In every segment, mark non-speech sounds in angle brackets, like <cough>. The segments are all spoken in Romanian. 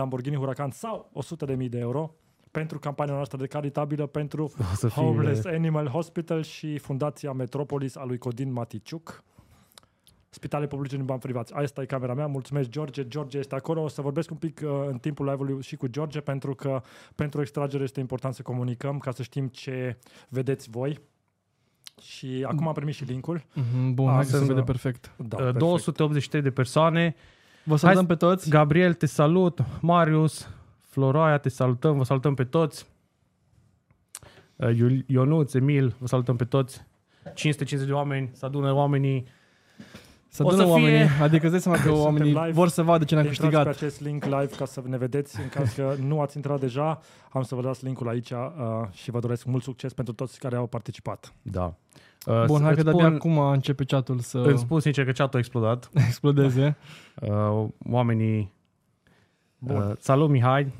Lamborghini Huracan sau 100.000 de euro pentru campania noastră de caritabilă pentru O să fie... Homeless Animal Hospital și Fundația Metropolis a lui Codin Maticiuc. Spitale publice în bani privați. Asta e camera mea. Mulțumesc, George. George este acolo. O să vorbesc un pic uh, în timpul live-ului și cu George, pentru că pentru extragere este important să comunicăm ca să știm ce vedeți voi. Și acum am primit și linkul. Mhm, Bun, A, hai să se să- vede perfect. Da, Uh, perfect. 283 de persoane. Vă salutăm Hai- pe toți. Gabriel, te salut. Marius, Floroaia, te salutăm. Vă salutăm pe toți. Uh, Iul- Ionuț, Emil, vă salutăm pe toți. 550 de oameni, să adună oamenii. Să o adună să fie- oamenii. Adică îți dai seama că Deci suntem oamenii live. vor să vadă ce ne-am Intrați pe câștigat. acest link live ca să ne vedeți. În caz că nu ați intrat deja, am să vă las linkul aici uh, și vă doresc mult succes pentru toți care au participat. Da. Uh, Bun, să- hai că îți de-abia spun- acum începe chatul să Îmi spun sincer că chat-ul a explodat. <laughs> explodeze. Uh, oamenii... Bun. Uh, salut, Mihai. Uite,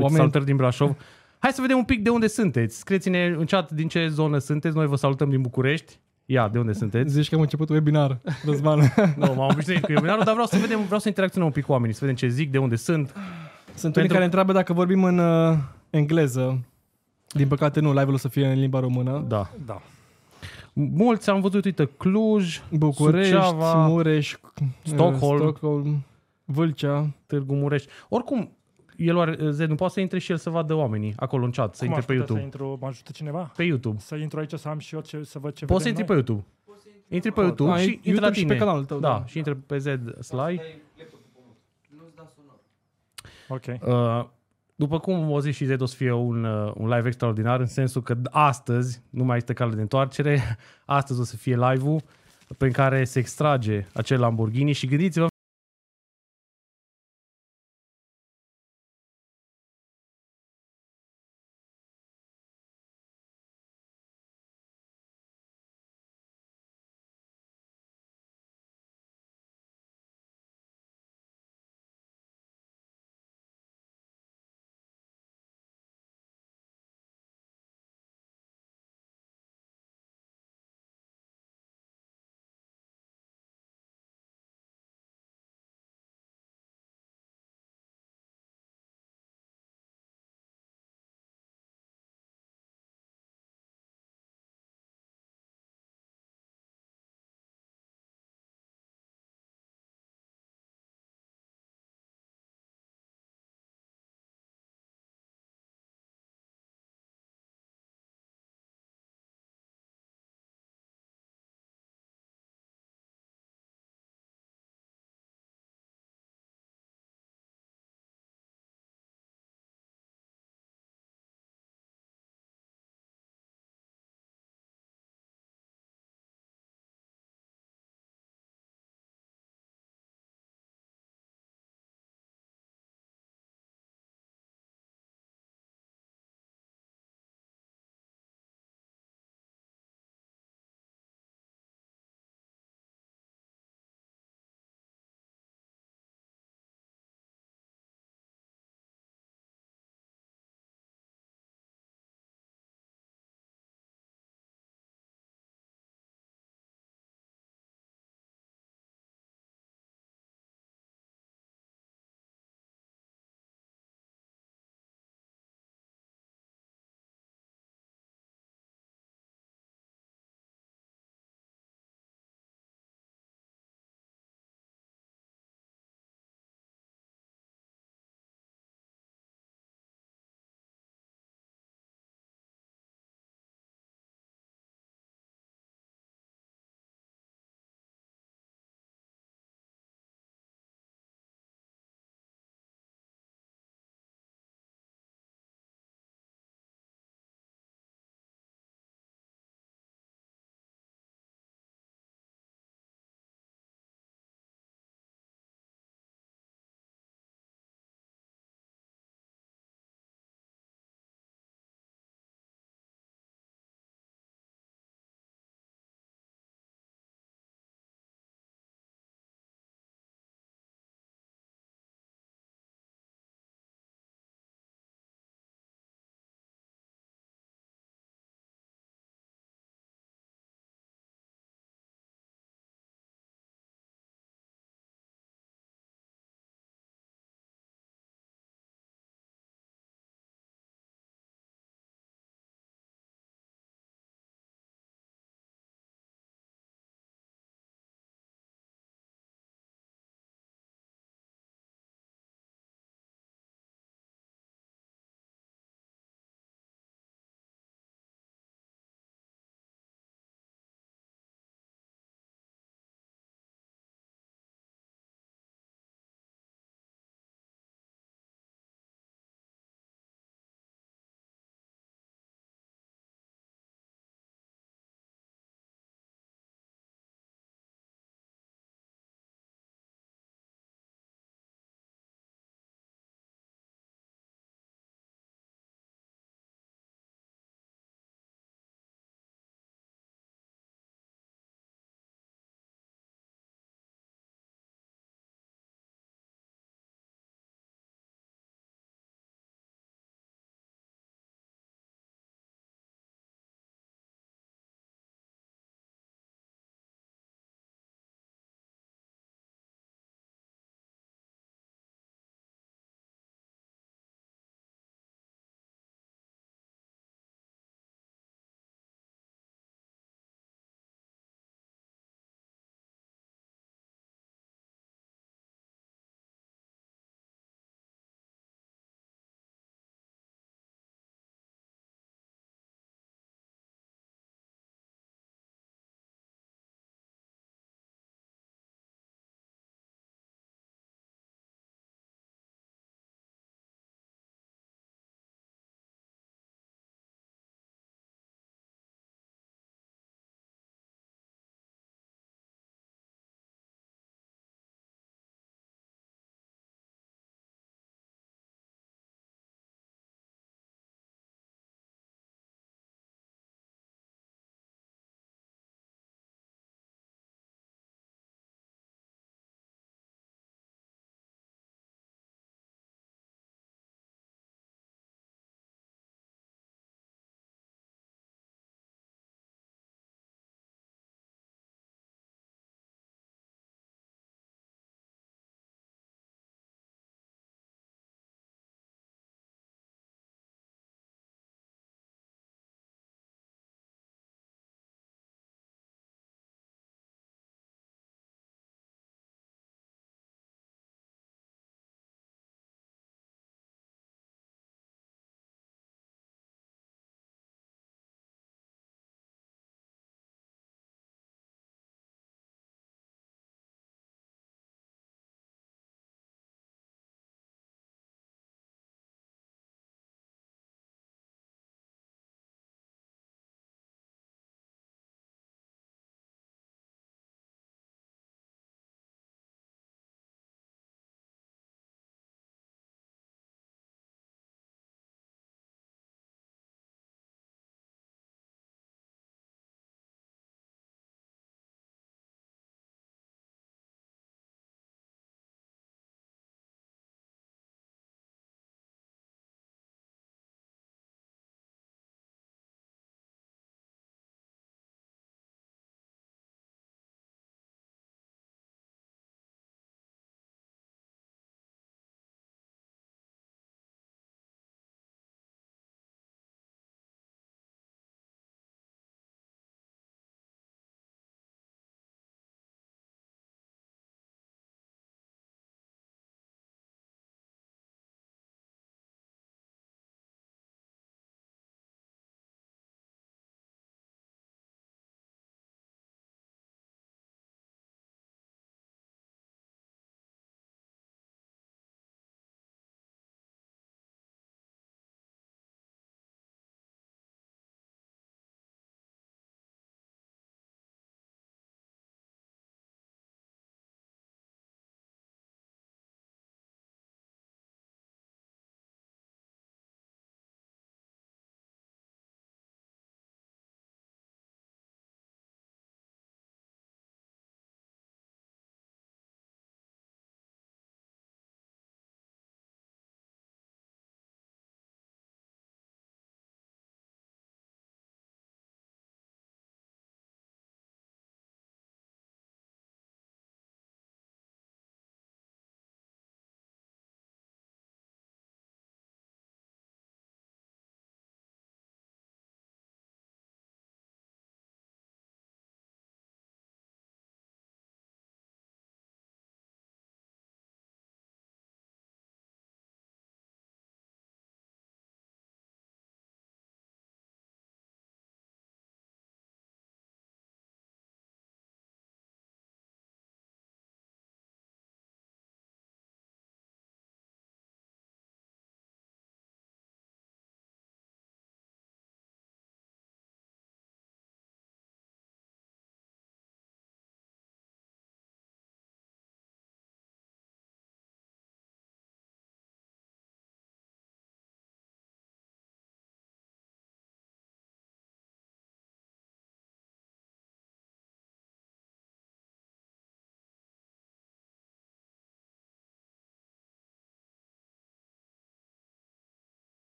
Oameni- Salutări din Brașov. Hai să vedem un pic de unde sunteți. Scrieți-ne în chat din ce zonă sunteți. Noi vă salutăm din București. Ia, de unde sunteți? Zici că am început webinar, <laughs> Răzvan. nu, m-am obișnuit cu webinarul, dar vreau să vedem, vreau să interacționăm un pic cu oamenii, să vedem ce zic, de unde sunt. Sunt unii Pentru- care întreabă dacă vorbim în uh, engleză. Din păcate nu, live-ul o să fie în limba română. Da. Da. Mulți am văzut, uite, Cluj, București, Suceava, Mureș, uh, Stockholm. Stockholm, Vâlcea. Târgu Mureș. Oricum, el are, Zed, nu poate să intre și el să vadă oamenii acolo în chat, să Cum intre aș pe putea YouTube. Să intru, mă ajută cineva? Pe YouTube. Să intru aici să am și eu ce, să văd ce Poți să vedem intri pe YouTube. Intri pe YouTube Ah, și YouTube intră la și tine. pe canalul tău, Da, da. și intră pe Zed Sly. noi. Ok. Uh, după cum o zis și Zed, o să fie un, uh, un live extraordinar, în sensul că astăzi, nu mai este cale de întoarcere, <laughs> astăzi o să fie live-ul prin care se extrage acel Lamborghini și gândiți-vă